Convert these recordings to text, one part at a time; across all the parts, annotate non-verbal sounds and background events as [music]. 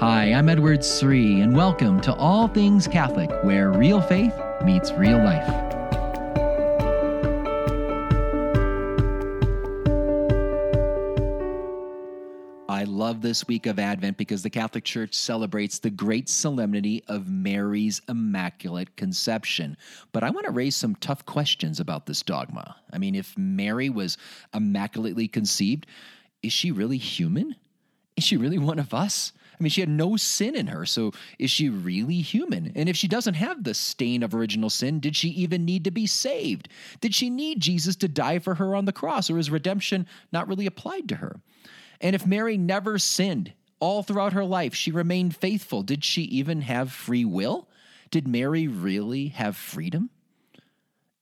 Hi, I'm Edward Sri, and welcome to All Things Catholic, where real faith meets real life. I love this week of Advent because the Catholic Church celebrates the great solemnity of Mary's Immaculate Conception. But I want to raise some tough questions about this dogma. I mean, if Mary was immaculately conceived, is she really human? Is she really one of us? I mean, she had no sin in her, so is she really human? And if she doesn't have the stain of original sin, did she even need to be saved? Did she need Jesus to die for her on the cross, or is redemption not really applied to her? And if Mary never sinned all throughout her life, she remained faithful, did she even have free will? Did Mary really have freedom?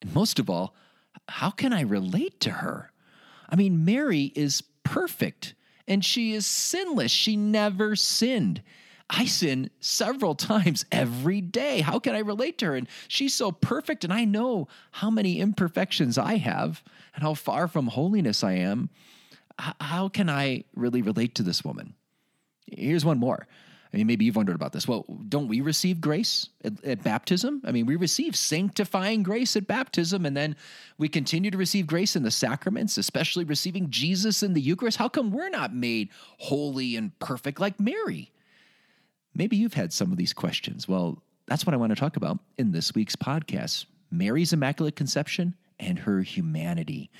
And most of all, how can I relate to her? I mean, Mary is perfect and she is sinless. She never sinned. I sin several times every day. How can I relate to her? And she's so perfect, and I know how many imperfections I have and how far from holiness I am. How can I really relate to this woman? Here's one more. I mean, maybe you've wondered about this. Well, don't we receive grace at, at, baptism? I mean, we receive sanctifying grace at baptism, and then we continue to receive grace in the sacraments, especially receiving Jesus in the Eucharist. How come we're not made holy and perfect like Mary? Maybe you've had some of these questions. Well, that's what I want to talk about in this week's podcast Mary's Immaculate Conception and her humanity.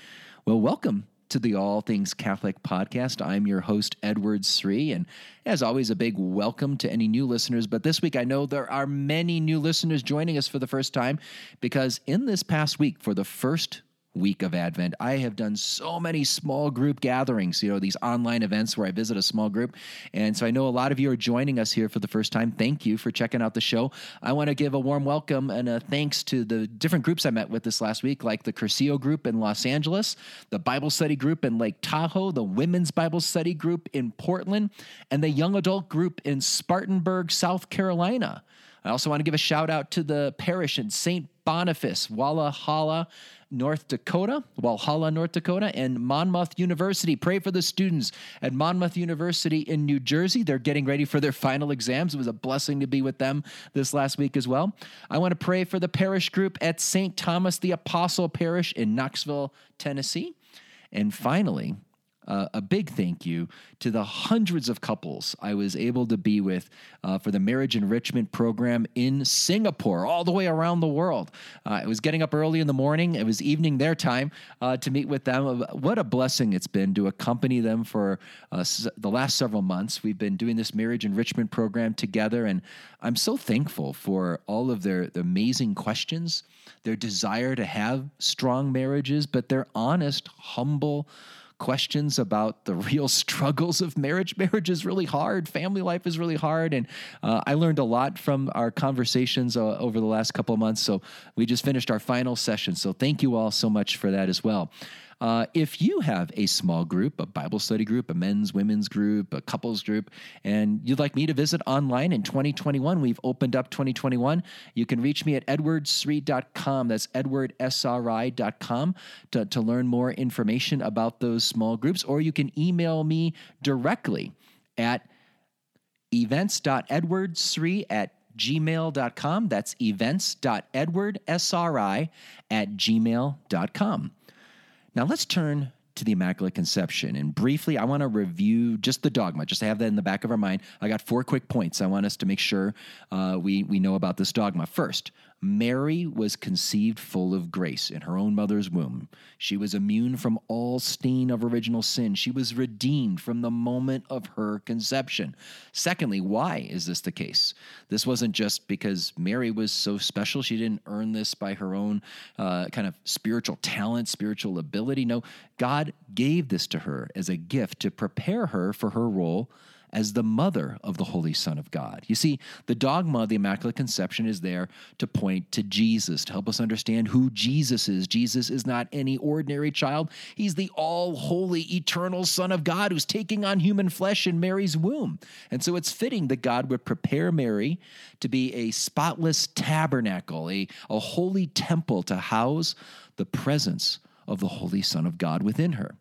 Well, welcome to the All Things Catholic podcast. I'm your host, Edward Sri, and as always, a big welcome to any new listeners. But this week, I know there are many new listeners joining us for the first time because in this past week, for the first week of Advent. I have done so many small group gatherings, you know, these online events where I visit a small group. And so I know a lot of you are joining us here for the first time. Thank you for checking out the show. I want to give a warm welcome and a thanks to the different groups I met with this last week, like the Cursillo group in Los Angeles, the Bible study group in Lake Tahoe, the Women's Bible Study group in Portland, and the Young Adult group in Spartanburg, South Carolina. I also want to give a shout out to the parish in St. Boniface, Walla Halla, North Dakota, Walhalla, North Dakota, and Monmouth University. Pray for the students at Monmouth University in New Jersey. They're getting ready for their final exams. It was a blessing to be with them this last week as well. I want to pray for the parish group at St. Thomas the Apostle Parish in Knoxville, Tennessee. And finally, uh, a big thank you to the hundreds of couples I was able to be with uh, for the marriage enrichment program in Singapore, all the way around the world. Uh, I was getting up early in the morning, it was evening their time uh, to meet with them. What a blessing it's been to accompany them for uh, the last several months. We've been doing this marriage enrichment program together, and I'm so thankful for all of their, their amazing questions, their desire to have strong marriages, but their honest, humble, questions about the [laughs] real struggles of marriage. Marriage is really hard. Family life is really hard. And uh, I learned a lot from our conversations uh, over the last couple of months. So we just finished our final session. So thank you all so much for that as well. Uh, if you have a small group, a Bible study group, a men's, women's group, a couples group, and you'd like me to visit online in 2021, we've opened up 2021. You can reach me at edwardsri.com. That's edwardsri.com to, to learn more information about those small groups, or you can email me directly at events.edwardsri at gmail.com. That's events.edwardsri at gmail.com. Now let's turn to the Immaculate Conception. And briefly, I want to review just the dogma, just to have that in the back of our mind. I got four quick points I want us to make sure uh, we, we know about this dogma. First, Mary was conceived full of grace in her own mother's womb. She was immune from all stain of original sin. She was redeemed from the moment of her conception. Secondly, why is this the case? This wasn't just because Mary was so special. She didn't earn this by her own uh, kind of spiritual talent, spiritual ability. No, God gave this to her as a gift to prepare her for her role as the mother of the Holy Son of God. You see, the dogma of the Immaculate Conception is there to point to Jesus, to help us understand who Jesus is. Jesus is not any ordinary child, he's the all holy, eternal Son of God who's taking on human flesh in Mary's womb. And so it's fitting that God would prepare Mary to be a spotless tabernacle, a, a holy temple to house the presence of the Holy Son of God within her.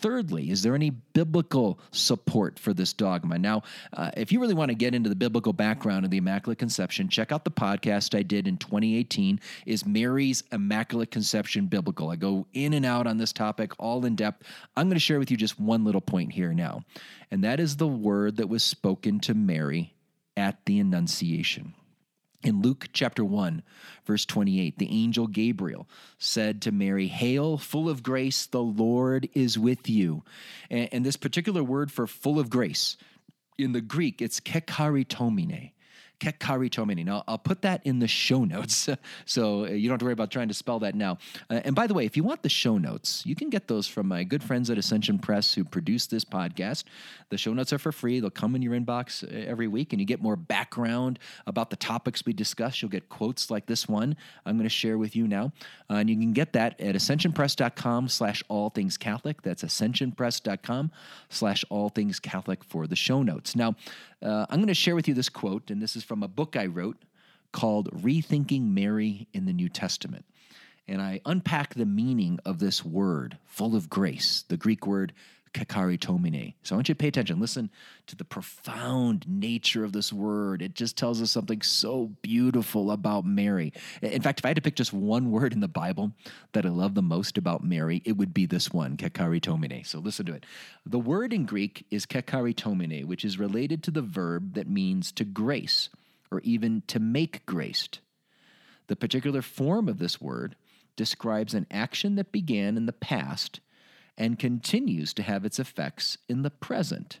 Thirdly, is there any biblical support for this dogma? Now, uh, if you really want to get into the biblical background of the Immaculate Conception, check out the podcast I did in 2018. Is Mary's Immaculate Conception biblical? I go in and out on this topic, all in depth. I'm going to share with you just one little point here now, and that is the word that was spoken to Mary at the Annunciation. In Luke chapter 1, verse 28, the angel Gabriel said to Mary, Hail, full of grace, the Lord is with you. And, and this particular word for full of grace, in the Greek, it's kecharitomene. Kekaritomini. Now, I'll put that in the show notes, [laughs] so uh, you don't have to worry about trying to spell that now. Uh, and by the way, if you want the show notes, you can get those from my good friends at Ascension Press who produce this podcast. The show notes are for free. They'll come in your inbox uh, every week, and you get more background about the topics we discuss. You'll get quotes like this one I'm going to share with you now. Uh, and you can get that at ascensionpress.com slash all things Catholic. That's ascensionpress.com slash all things Catholic for the show notes. Now, uh, I'm going to share with you this quote, and this is from a book I wrote called Rethinking Mary in the New Testament. And I unpack the meaning of this word, full of grace, the Greek word kecharitomene. So I want you to pay attention. Listen to the profound nature of this word. It just tells us something so beautiful about Mary. In fact, if I had to pick just one word in the Bible that I love the most about Mary, it would be this one, kecharitomene. So listen to it. The word in Greek is kecharitomene, which is related to the verb that means to grace or even to make graced. The particular form of this word describes an action that began in the past and continues to have its effects in the present.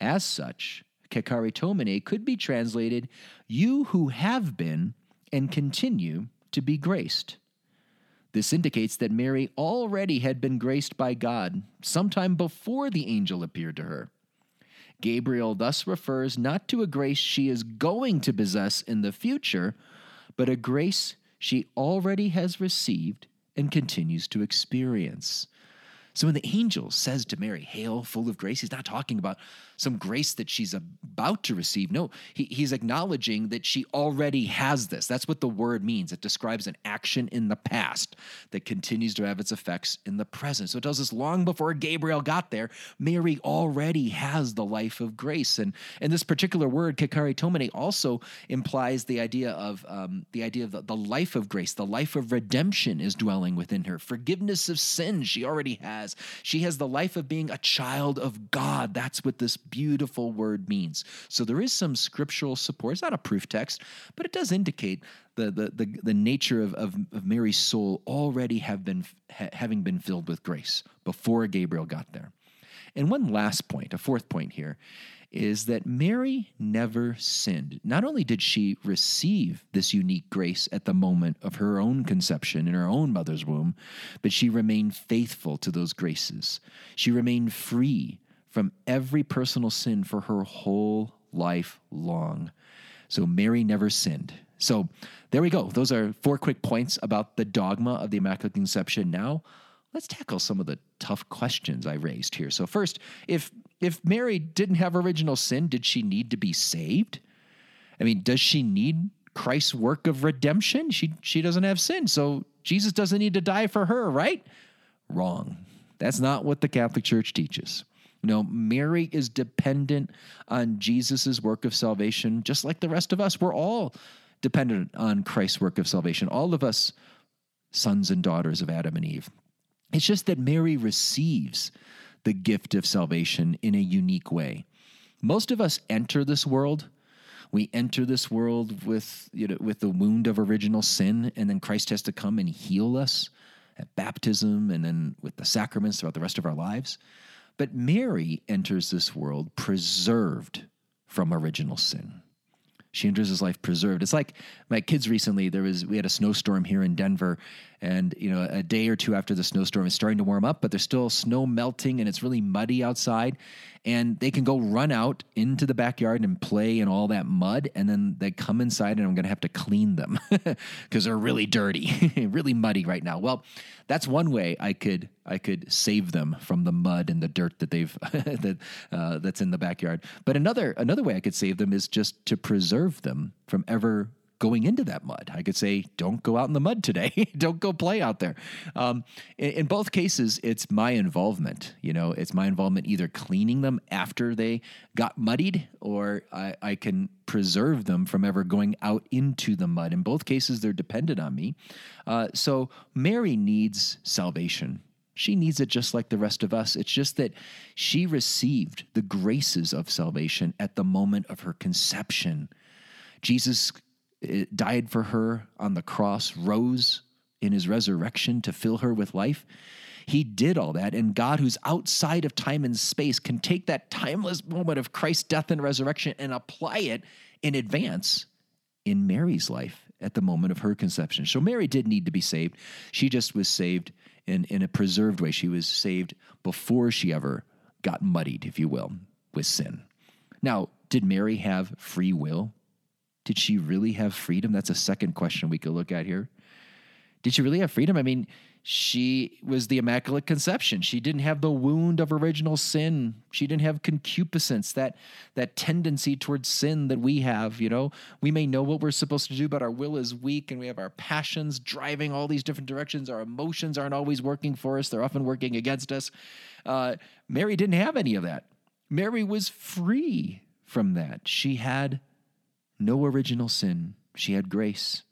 As such, kecharitomene could be translated, you who have been and continue to be graced. This indicates that Mary already had been graced by God sometime before the angel appeared to her. Gabriel thus refers not to a grace she is going to possess in the future, but a grace she already has received and continues to experience. So when the angel says to Mary, Hail, full of grace, he's not talking about some grace that she's about to receive. No, he, he's acknowledging that she already has this. That's what the word means. It describes an action in the past that continues to have its effects in the present. So it tells us long before Gabriel got there, Mary already has the life of grace. And, and this particular word, kecharitomene, also implies the idea of um, the idea of the, the life of grace, the life of redemption is dwelling within her. Forgiveness of sins she already has. She has the life of being a child of God. That's what this beautiful word means. So there is some scriptural support. It's not a proof text, but it does indicate the the the, the nature of, of, of Mary's soul already have been ha, having been filled with grace before Gabriel got there. And one last point, a fourth point here, is that Mary never sinned. Not only did she receive this unique grace at the moment of her own conception in her own mother's womb, but she remained faithful to those graces. She remained free from every personal sin for her whole life long. So Mary never sinned. So there we go. Those are four quick points about the dogma of the Immaculate Conception. Now, let's tackle some of the tough questions I raised here. So first, if if Mary didn't have original sin, did she need to be saved? I mean, does she need Christ's work of redemption? She she doesn't have sin, so Jesus doesn't need to die for her, right? Wrong. That's not what the Catholic Church teaches. No, Mary is dependent on Jesus' work of salvation, just like the rest of us. We're all dependent on Christ's work of salvation. All of us, sons and daughters of Adam and Eve. It's just that Mary receives the gift of salvation in a unique way. Most of us enter this world. We enter this world with, you know, with the wound of original sin, and then Christ has to come and heal us at baptism and then with the sacraments throughout the rest of our lives. But Mary enters this world preserved from original sin. She enters his life preserved. It's like my kids recently, there was we had a snowstorm here in Denver, and you know, a day or two after the snowstorm is starting to warm up, but there's still snow melting and it's really muddy outside and they can go run out into the backyard and play in all that mud and then they come inside and i'm going to have to clean them [laughs] because they're really dirty [laughs] really muddy right now well that's one way i could i could save them from the mud and the dirt that they've [laughs] that uh, that's in the backyard but another another way i could save them is just to preserve them from ever going into that mud. I could say, don't go out in the mud today. [laughs] don't go play out there. Um, in, in, both cases, it's my involvement. You know, it's my involvement either cleaning them after they got muddied or I, I can preserve them from ever going out into the mud. In both cases, they're dependent on me. Uh, so Mary needs salvation. She needs it just like the rest of us. It's just that she received the graces of salvation at the moment of her conception. Jesus uh, died for her on the cross, rose in his resurrection to fill her with life. He did all that, and God, who's outside of time and space, can take that timeless moment of Christ's death and resurrection and apply it in advance in Mary's life at the moment of her conception. So Mary did need to be saved. She just was saved in, in a preserved way. She was saved before she ever got muddied, if you will, with sin. Now, did Mary have free will? Did she really have freedom? That's a second question we could look at here. Did she really have freedom? I mean, she was the immaculate conception. She didn't have the wound of original sin. She didn't have concupiscence that that tendency towards sin that we have you know? We may know what we're supposed to do but our will is weak and we have our passions driving all these different directions. Our emotions aren't always working for us. They're often working against us. Uh, mary didn't have any of that. Mary was free from that. She had no original sin. She had grace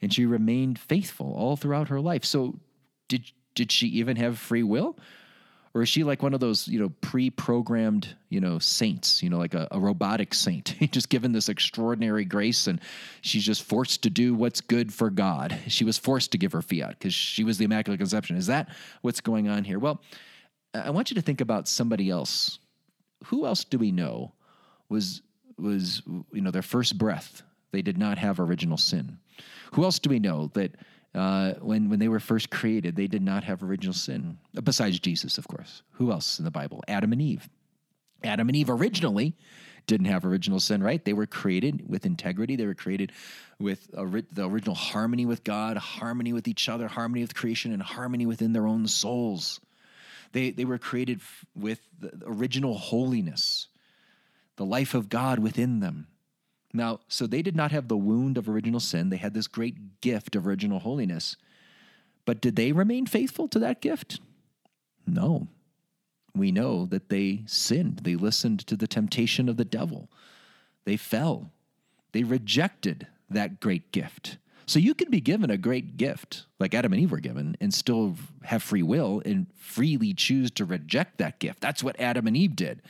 and she remained faithful all throughout her life. So did did she even have free will? Or is she like one of those, you know, pre-programmed, you know, saints, you know, like a, a robotic saint, [laughs] just given this extraordinary grace and she's just forced to do what's good for God. She was forced to give her fiat because she was the Immaculate Conception. Is that what's going on here? Well, I want you to think about somebody else. Who else do we know was was you know their first breath? They did not have original sin. Who else do we know that uh, when when they were first created, they did not have original sin. Besides Jesus, of course. Who else in the Bible? Adam and Eve. Adam and Eve originally didn't have original sin, right? They were created with integrity. They were created with the original harmony with God, harmony with each other, harmony with creation, and harmony within their own souls. They, they were created with the original holiness, the life of God within them. Now, so they did not have the wound of original sin. They had this great gift of original holiness. But did they remain faithful to that gift? No. We know that they sinned. They listened to the temptation of the devil. They fell. They rejected that great gift. So you can be given a great gift, like Adam and Eve were given, and still have free will and freely choose to reject that gift. That's what Adam and Eve did.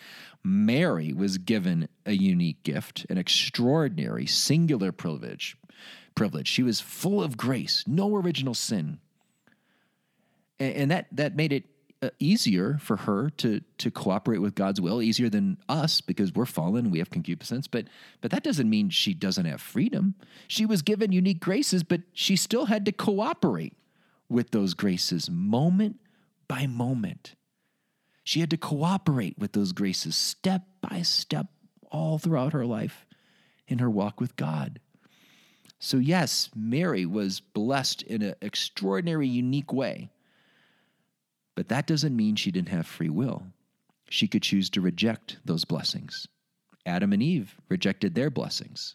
Mary was given a unique gift, an extraordinary, singular privilege. Privilege. She was full of grace, no original sin, and that that made it Uh, easier for her to to cooperate with God's will, easier than us because we're fallen, we have concupiscence. But but that doesn't mean she doesn't have freedom. She was given unique graces, but she still had to cooperate with those graces moment by moment. She had to cooperate with those graces step by step all throughout her life in her walk with God. So, yes, Mary was blessed in an extraordinary, unique way. But that doesn't mean she didn't have free will. She could choose to reject those blessings. Adam and Eve rejected their blessings.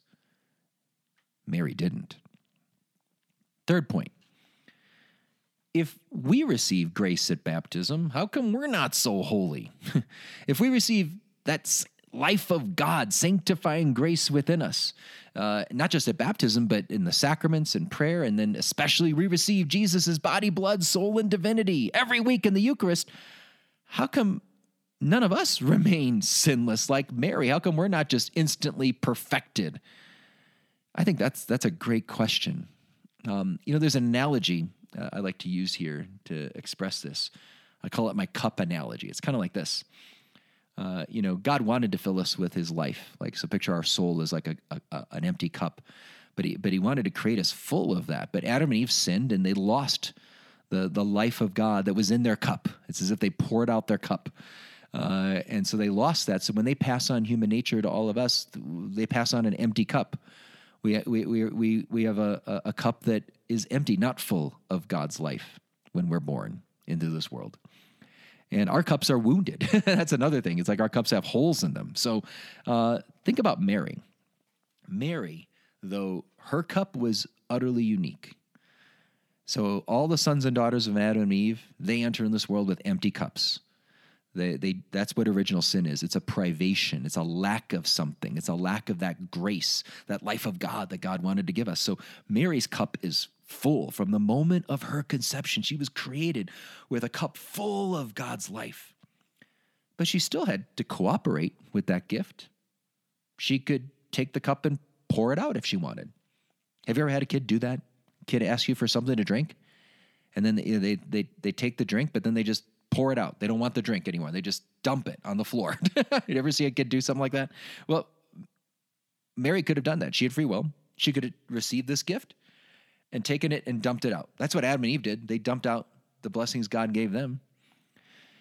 Mary didn't. Third point if we receive grace at baptism, how come we're not so holy? [laughs] if we receive that life of God, sanctifying grace within us, uh, not just at baptism, but in the sacraments and prayer, and then especially we receive Jesus' body, blood, soul, and divinity every week in the Eucharist, how come none of us [laughs] remain sinless like Mary? How come we're not just instantly perfected? I think that's that's a great question. Um, you know, there's an analogy uh, I like to use here to express this. I call it my cup analogy. It's kind of like this. Uh, you know, God wanted to fill us with His life. Like, so picture our soul as like a, a, a, an empty cup, but he, but He wanted to create us full of that. But Adam and Eve sinned, and they lost the the life of God that was in their cup. It's as if they poured out their cup. Uh, and so they lost that. So when they pass on human nature to all of us, they pass on an empty cup. We, we, we, we, we have a, a cup that is empty, not full of God's life when we're born into this world. And our cups are wounded. [laughs] That's another thing. It's like our cups have holes in them. So uh, think about Mary. Mary, though her cup was utterly unique. So all the sons and daughters of Adam and Eve, they enter in this world with empty cups. They, they, that's what original sin is. It's a privation. It's a lack of something. It's a lack of that grace, that life of God that God wanted to give us. So Mary's cup is full. From the moment of her conception, she was created with a cup full of God's life. But she still had to cooperate with that gift. She could take the cup and pour it out if she wanted. Have you ever had a kid do that? Kid ask you for something to drink, and then they, they, they, they take the drink, but then they just pour it out. They don't want the drink anymore. They just dump it on the floor. [laughs] you ever see a kid do something like that? Well, Mary could have done that. She had free will. She could have received this gift and taken it and dumped it out. That's what Adam and Eve did. They dumped out the blessings God gave them.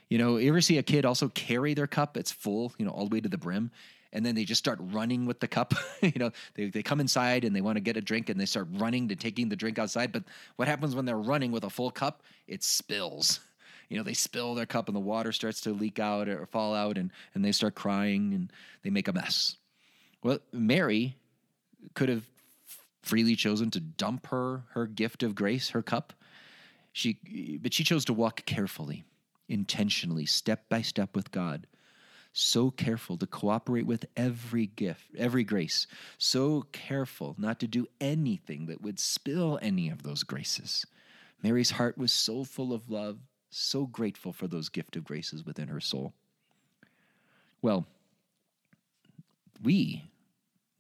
You know, you ever see a kid also carry their cup? It's full, you know, all the way to the brim. And then they just start running with the cup. [laughs] you know, they, they come inside and they want to get a drink and they start running to taking the drink outside. But what happens when they're running with a full cup? It spills you know, they spill their cup and the water starts to leak out or fall out and, and they start crying and they make a mess. Well, Mary could have freely chosen to dump her her gift of grace, her cup. She but she chose to walk carefully, intentionally, step by step with God. So careful to cooperate with every gift, every grace. So careful not to do anything that would spill any of those graces. Mary's heart was so full of love, so grateful for those gift of graces within her soul. Well, we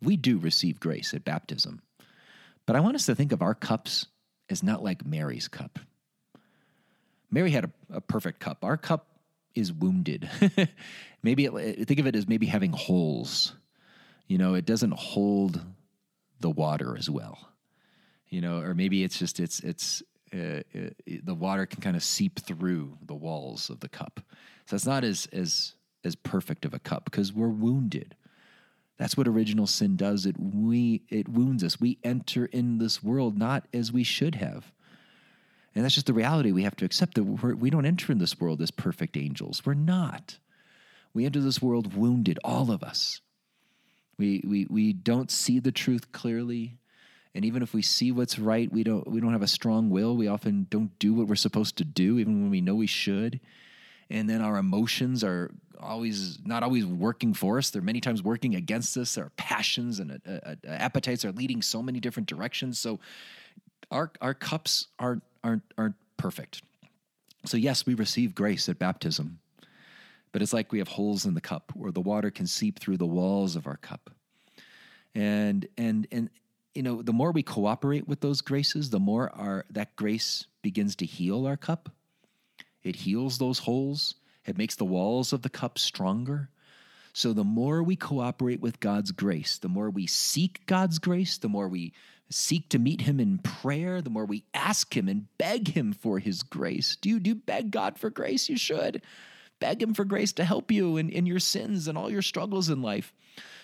we do receive grace at baptism. But I want us to think of our cups as not like Mary's cup. Mary had a, a perfect cup. Our cup is wounded. [laughs] maybe it, think of it as maybe having holes. You know, it doesn't hold the water as well. You know, or maybe it's just it's it's uh, uh, the water can kind of seep through the walls of the cup. So it's not as as as perfect of a cup because we're wounded. That's what original sin does. It we it wounds us. We enter in this world not as we should have. And that's just the reality we have to accept that we're, we do not enter in this world as perfect angels. We're not. We enter this world wounded, all of us. We, we, we don't see the truth clearly. And even if we see what's right, we don't, we don't have a strong will. We often don't do what we're supposed to do, even when we know we should. And then our emotions are always not always working for us. They're many times working against us. Our passions and uh, uh, uh, appetites are leading so many different directions. So our our cups aren't aren't aren't perfect. So yes, we receive grace at baptism, but it's like we have holes in the cup where the water can seep through the walls of our cup. And and and you know, the more we cooperate with those graces, the more our that grace begins to heal our cup. It heals those holes it makes the walls of the cup stronger. So the more we cooperate with God's grace, the more we seek God's grace, the more we seek to meet him in prayer, the more we ask him and beg him for his grace. Do you do beg God for grace? You should. Beg him for grace to help you in, in your sins and all your struggles in life.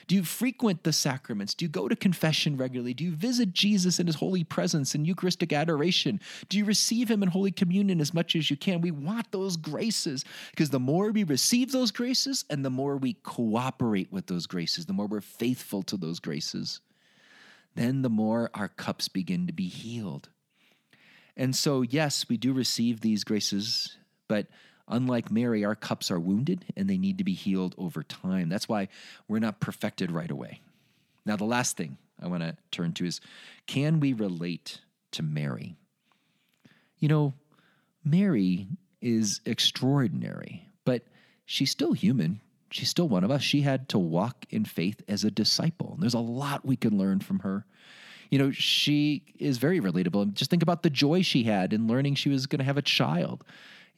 Do you frequent the sacraments? Do you go to confession regularly? Do you visit Jesus in his holy presence in Eucharistic adoration? Do you receive him in Holy Communion as much as you can? We want those graces because the more we receive those graces and the more we cooperate with those graces, the more we're faithful to those graces, then the more our cups begin to be healed. And so, yes, we do receive these graces, but Unlike Mary, our cups are wounded and they need to be healed over time. That's why we're not perfected right away. Now, the last thing I want to turn to is can we relate to Mary? You know, Mary is extraordinary, but she's still human. She's still one of us. She had to walk in faith as a disciple. And there's a lot we can learn from her. You know, she is very relatable. Just think about the joy she had in learning she was going to have a child.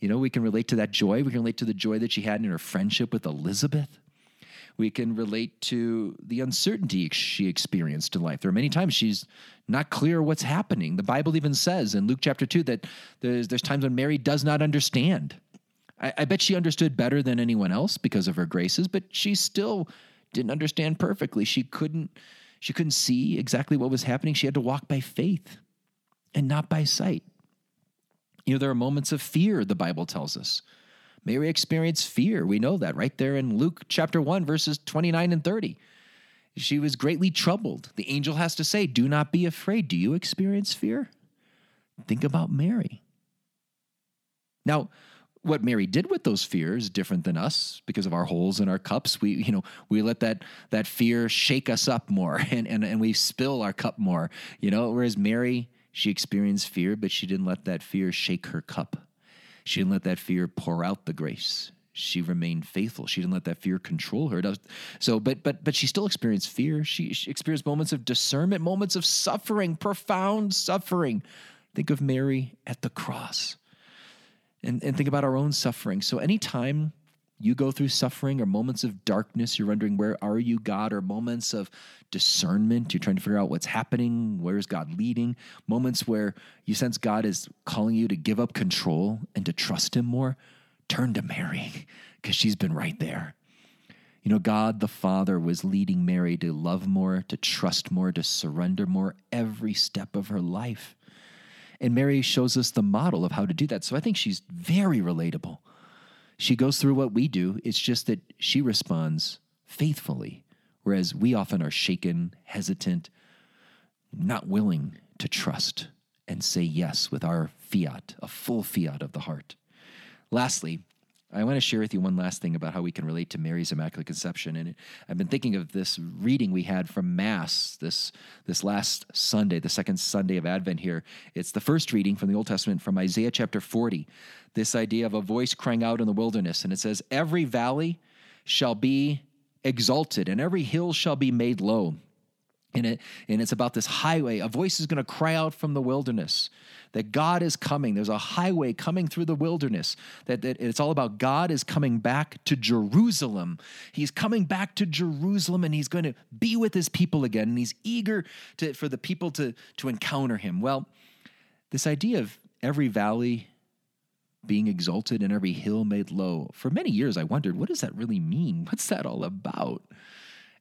You know, we can relate to that joy. We can relate to the joy that she had in her friendship with Elizabeth. We can relate to the uncertainty she experienced in life. There are many times she's not clear what's happening. The Bible even says in Luke chapter 2 that there's, there's times when Mary does not understand. I, I bet she understood better than anyone else because of her graces, but she still didn't understand perfectly. She couldn't she couldn't see exactly what was happening. She had to walk by faith and not by sight. You know, there are moments of fear, the Bible tells us. Mary experienced fear. We know that right there in Luke chapter 1, verses 29 and 30. She was greatly troubled. The angel has to say, Do not be afraid. Do you experience fear? Think about Mary. Now, what Mary did with those fears different than us because of our holes in our cups. We, you know, we let that that fear shake us up more [laughs] and, and, and we spill our cup more, you know, whereas Mary, she experienced fear, but she didn't let that fear shake her cup. She didn't let that fear pour out the grace. She remained faithful. She didn't let that fear control her. So, but but but she still experienced fear. She, she experienced moments of discernment, moments of suffering, profound suffering. Think of Mary at the cross and, and think about our own suffering. So, anytime you go through suffering or moments of darkness, you're wondering, where are you, God? Or moments of discernment, you're trying to figure out what's happening, where's God leading? Moments where you sense God is calling you to give up control and to trust Him more, turn to Mary because she's been right there. You know, God the Father was leading Mary to love more, to trust more, to surrender more every step of her life. And Mary shows us the model of how to do that. So I think she's very relatable. She goes through what we do, it's just that she responds faithfully, whereas we often are shaken, hesitant, not willing to trust and say yes with our fiat, a full fiat of the heart. Lastly, I want to share with you one last thing about how we can relate to Mary's Immaculate Conception. And I've been thinking of this reading we had from Mass this, this last Sunday, the second Sunday of Advent here. It's the first reading from the Old Testament from Isaiah chapter 40. This idea of a voice crying out in the wilderness. And it says, Every valley shall be exalted, and every hill shall be made low and, it, and it's about this highway. A voice is going to cry out from the wilderness that God is coming. There's a highway coming through the wilderness. That, that it's all about God is coming back to Jerusalem. He's coming back to Jerusalem and he's going to be with his people again. And he's eager to, for the people to, to encounter him. Well, this idea of every valley being exalted and every hill made low, for many years I wondered, what does that really mean? What's that all about?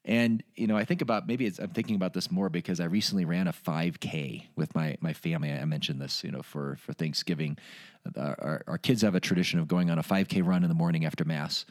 And you know, I think about maybe I'm thinking about this more because I recently ran a 5K with my my family. I mentioned this, you know, for for Thanksgiving. Our, our kids have a tradition of going on a 5K run in the morning after mass,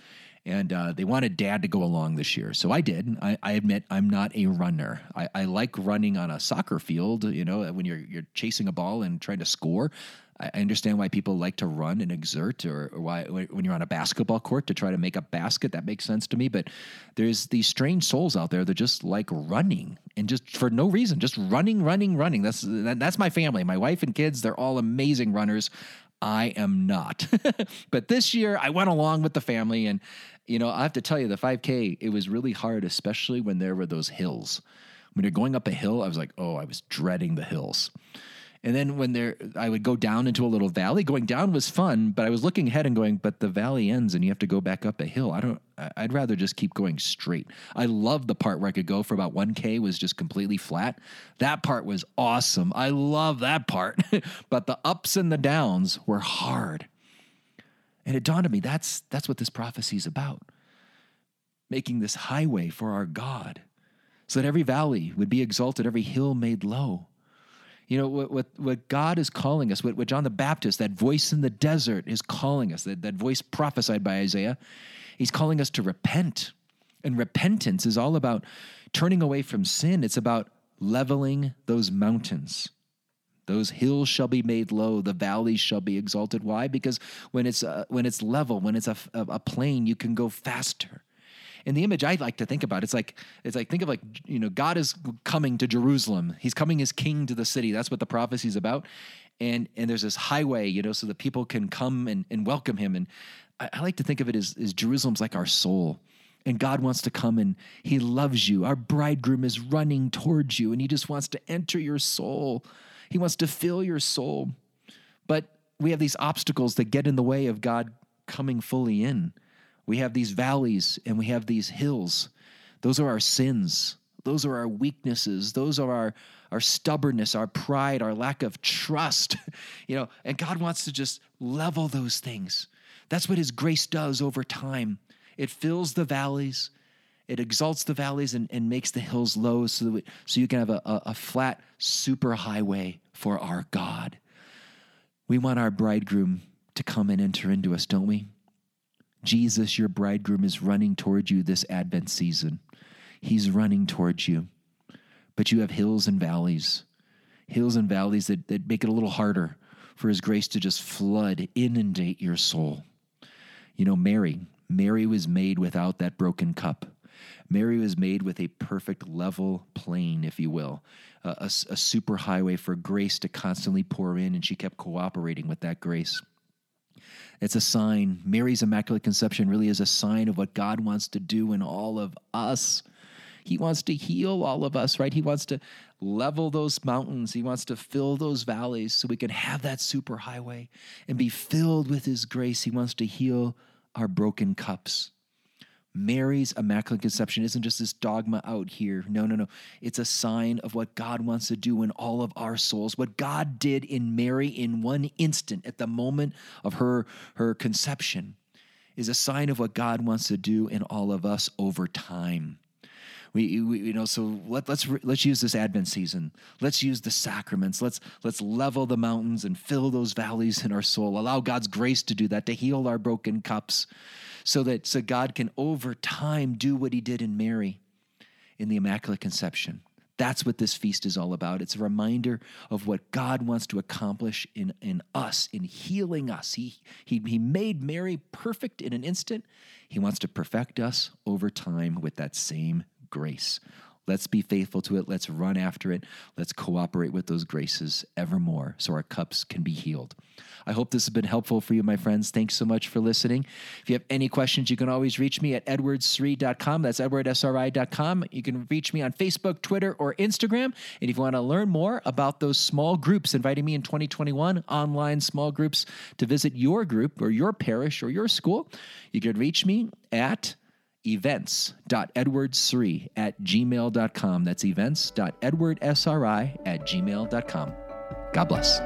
and uh, they wanted dad to go along this year. So I did. I, I admit I'm not a runner. I, I, like running on a soccer field, you know, when you're you're chasing a ball and trying to score. I understand why people like to run and exert, or, or, why when you're on a basketball court to try to make a basket. That makes sense to me. But there's these strange souls out there that just like running and just for no reason, just running, running, running. That's that, that's my family. My wife and kids, they're all amazing runners. I am not. [laughs] but this year, I went along with the family, and you know, I have to tell you, the 5K it was really hard, especially when there were those hills. When you're going up a hill, I was like, oh, I was dreading the hills. And then when there, I would go down into a little valley. Going down was fun, but I was looking ahead and going, but the valley ends and you have to go back up a hill. I don't. I'd rather just keep going straight. I love the part where I could go for about one k was just completely flat. That part was awesome. I love that part. [laughs] but the ups and the downs were hard. And it dawned on me that's that's what this prophecy is about. Making this highway for our God, so that every valley would be exalted, every hill made low. You know, what, what, what God is calling us, what, what John the Baptist, that voice in the desert, is calling us, that, that voice prophesied by Isaiah, he's calling us to repent. And repentance is all about turning away from sin, it's about leveling those mountains. Those hills shall be made low; the valleys shall be exalted. Why? Because when it's uh, when it's level, when it's a, a, plain, you can go faster. And the image I like to think about, it's like it's like think of like you know God is coming to Jerusalem. He's coming as king to the city. That's what the prophecy is about. And and there's this highway, you know, so that people can come and, and welcome him. And I, I like to think of it as, as Jerusalem's like our soul and God wants to come and He loves you. Our bridegroom is running towards you and He just wants to enter your soul. He wants to fill your soul. But we have these obstacles that get in the way of God coming fully in. We have these valleys and we have these hills. Those are our sins. Those are our weaknesses. Those are our, our stubbornness, our pride, our lack of trust. [laughs] you know, and God wants to just level those things. That's what His grace does over time. It fills the valleys, it exalts the valleys and, and makes the hills low so, we, so you can have a, a, a flat super highway for our God. We want our bridegroom to come and enter into us, don't we? Jesus, your bridegroom, is running toward you this Advent season. He's running towards you. But you have hills and valleys, hills and valleys that, that make it a little harder for His grace to just flood, inundate your soul. You know, Mary, Mary was made without that broken cup. Mary was made with a perfect level plane, if you will, a, a, a super highway for grace to constantly pour in, and she kept cooperating with that grace. It's a sign. Mary's Immaculate Conception really is a sign of what God wants to do in all of us. He wants to heal all of us, right? He wants to level those mountains. He wants to fill those valleys so we can have that super highway and be filled with His grace. He wants to heal our broken cups. Mary's Immaculate Conception isn't just this dogma out here. No, no, no. It's a sign of what God wants to do in all of our souls. What God did in Mary in one instant at the moment of her, her conception is a sign of what God wants to do in all of us over time. We, we, you know so let, let's let's use this advent season let's use the sacraments let's let's level the mountains and fill those valleys in our soul allow god's grace to do that to heal our broken cups so that so god can over time do what he did in mary in the immaculate conception that's what this feast is all about. It's a reminder of what God wants to accomplish in, in us, in healing us. He, he, he made Mary perfect in an instant. He wants to perfect us over time with that same grace. Let's be faithful to it. Let's run after it. Let's cooperate with those graces evermore so our cups can be healed. I hope this has been helpful for you, my friends. Thanks so much for listening. If you have any questions, you can always reach me at edwardsri.com. That's edwardsri.com. You can reach me on Facebook, Twitter, or Instagram. And if you want to learn more about those small groups, inviting me in 2021, online small groups to visit your group or your parish or your school, you can reach me at events.edwardsri at gmail.com. That's events.edwardsri at gmail.com. God bless.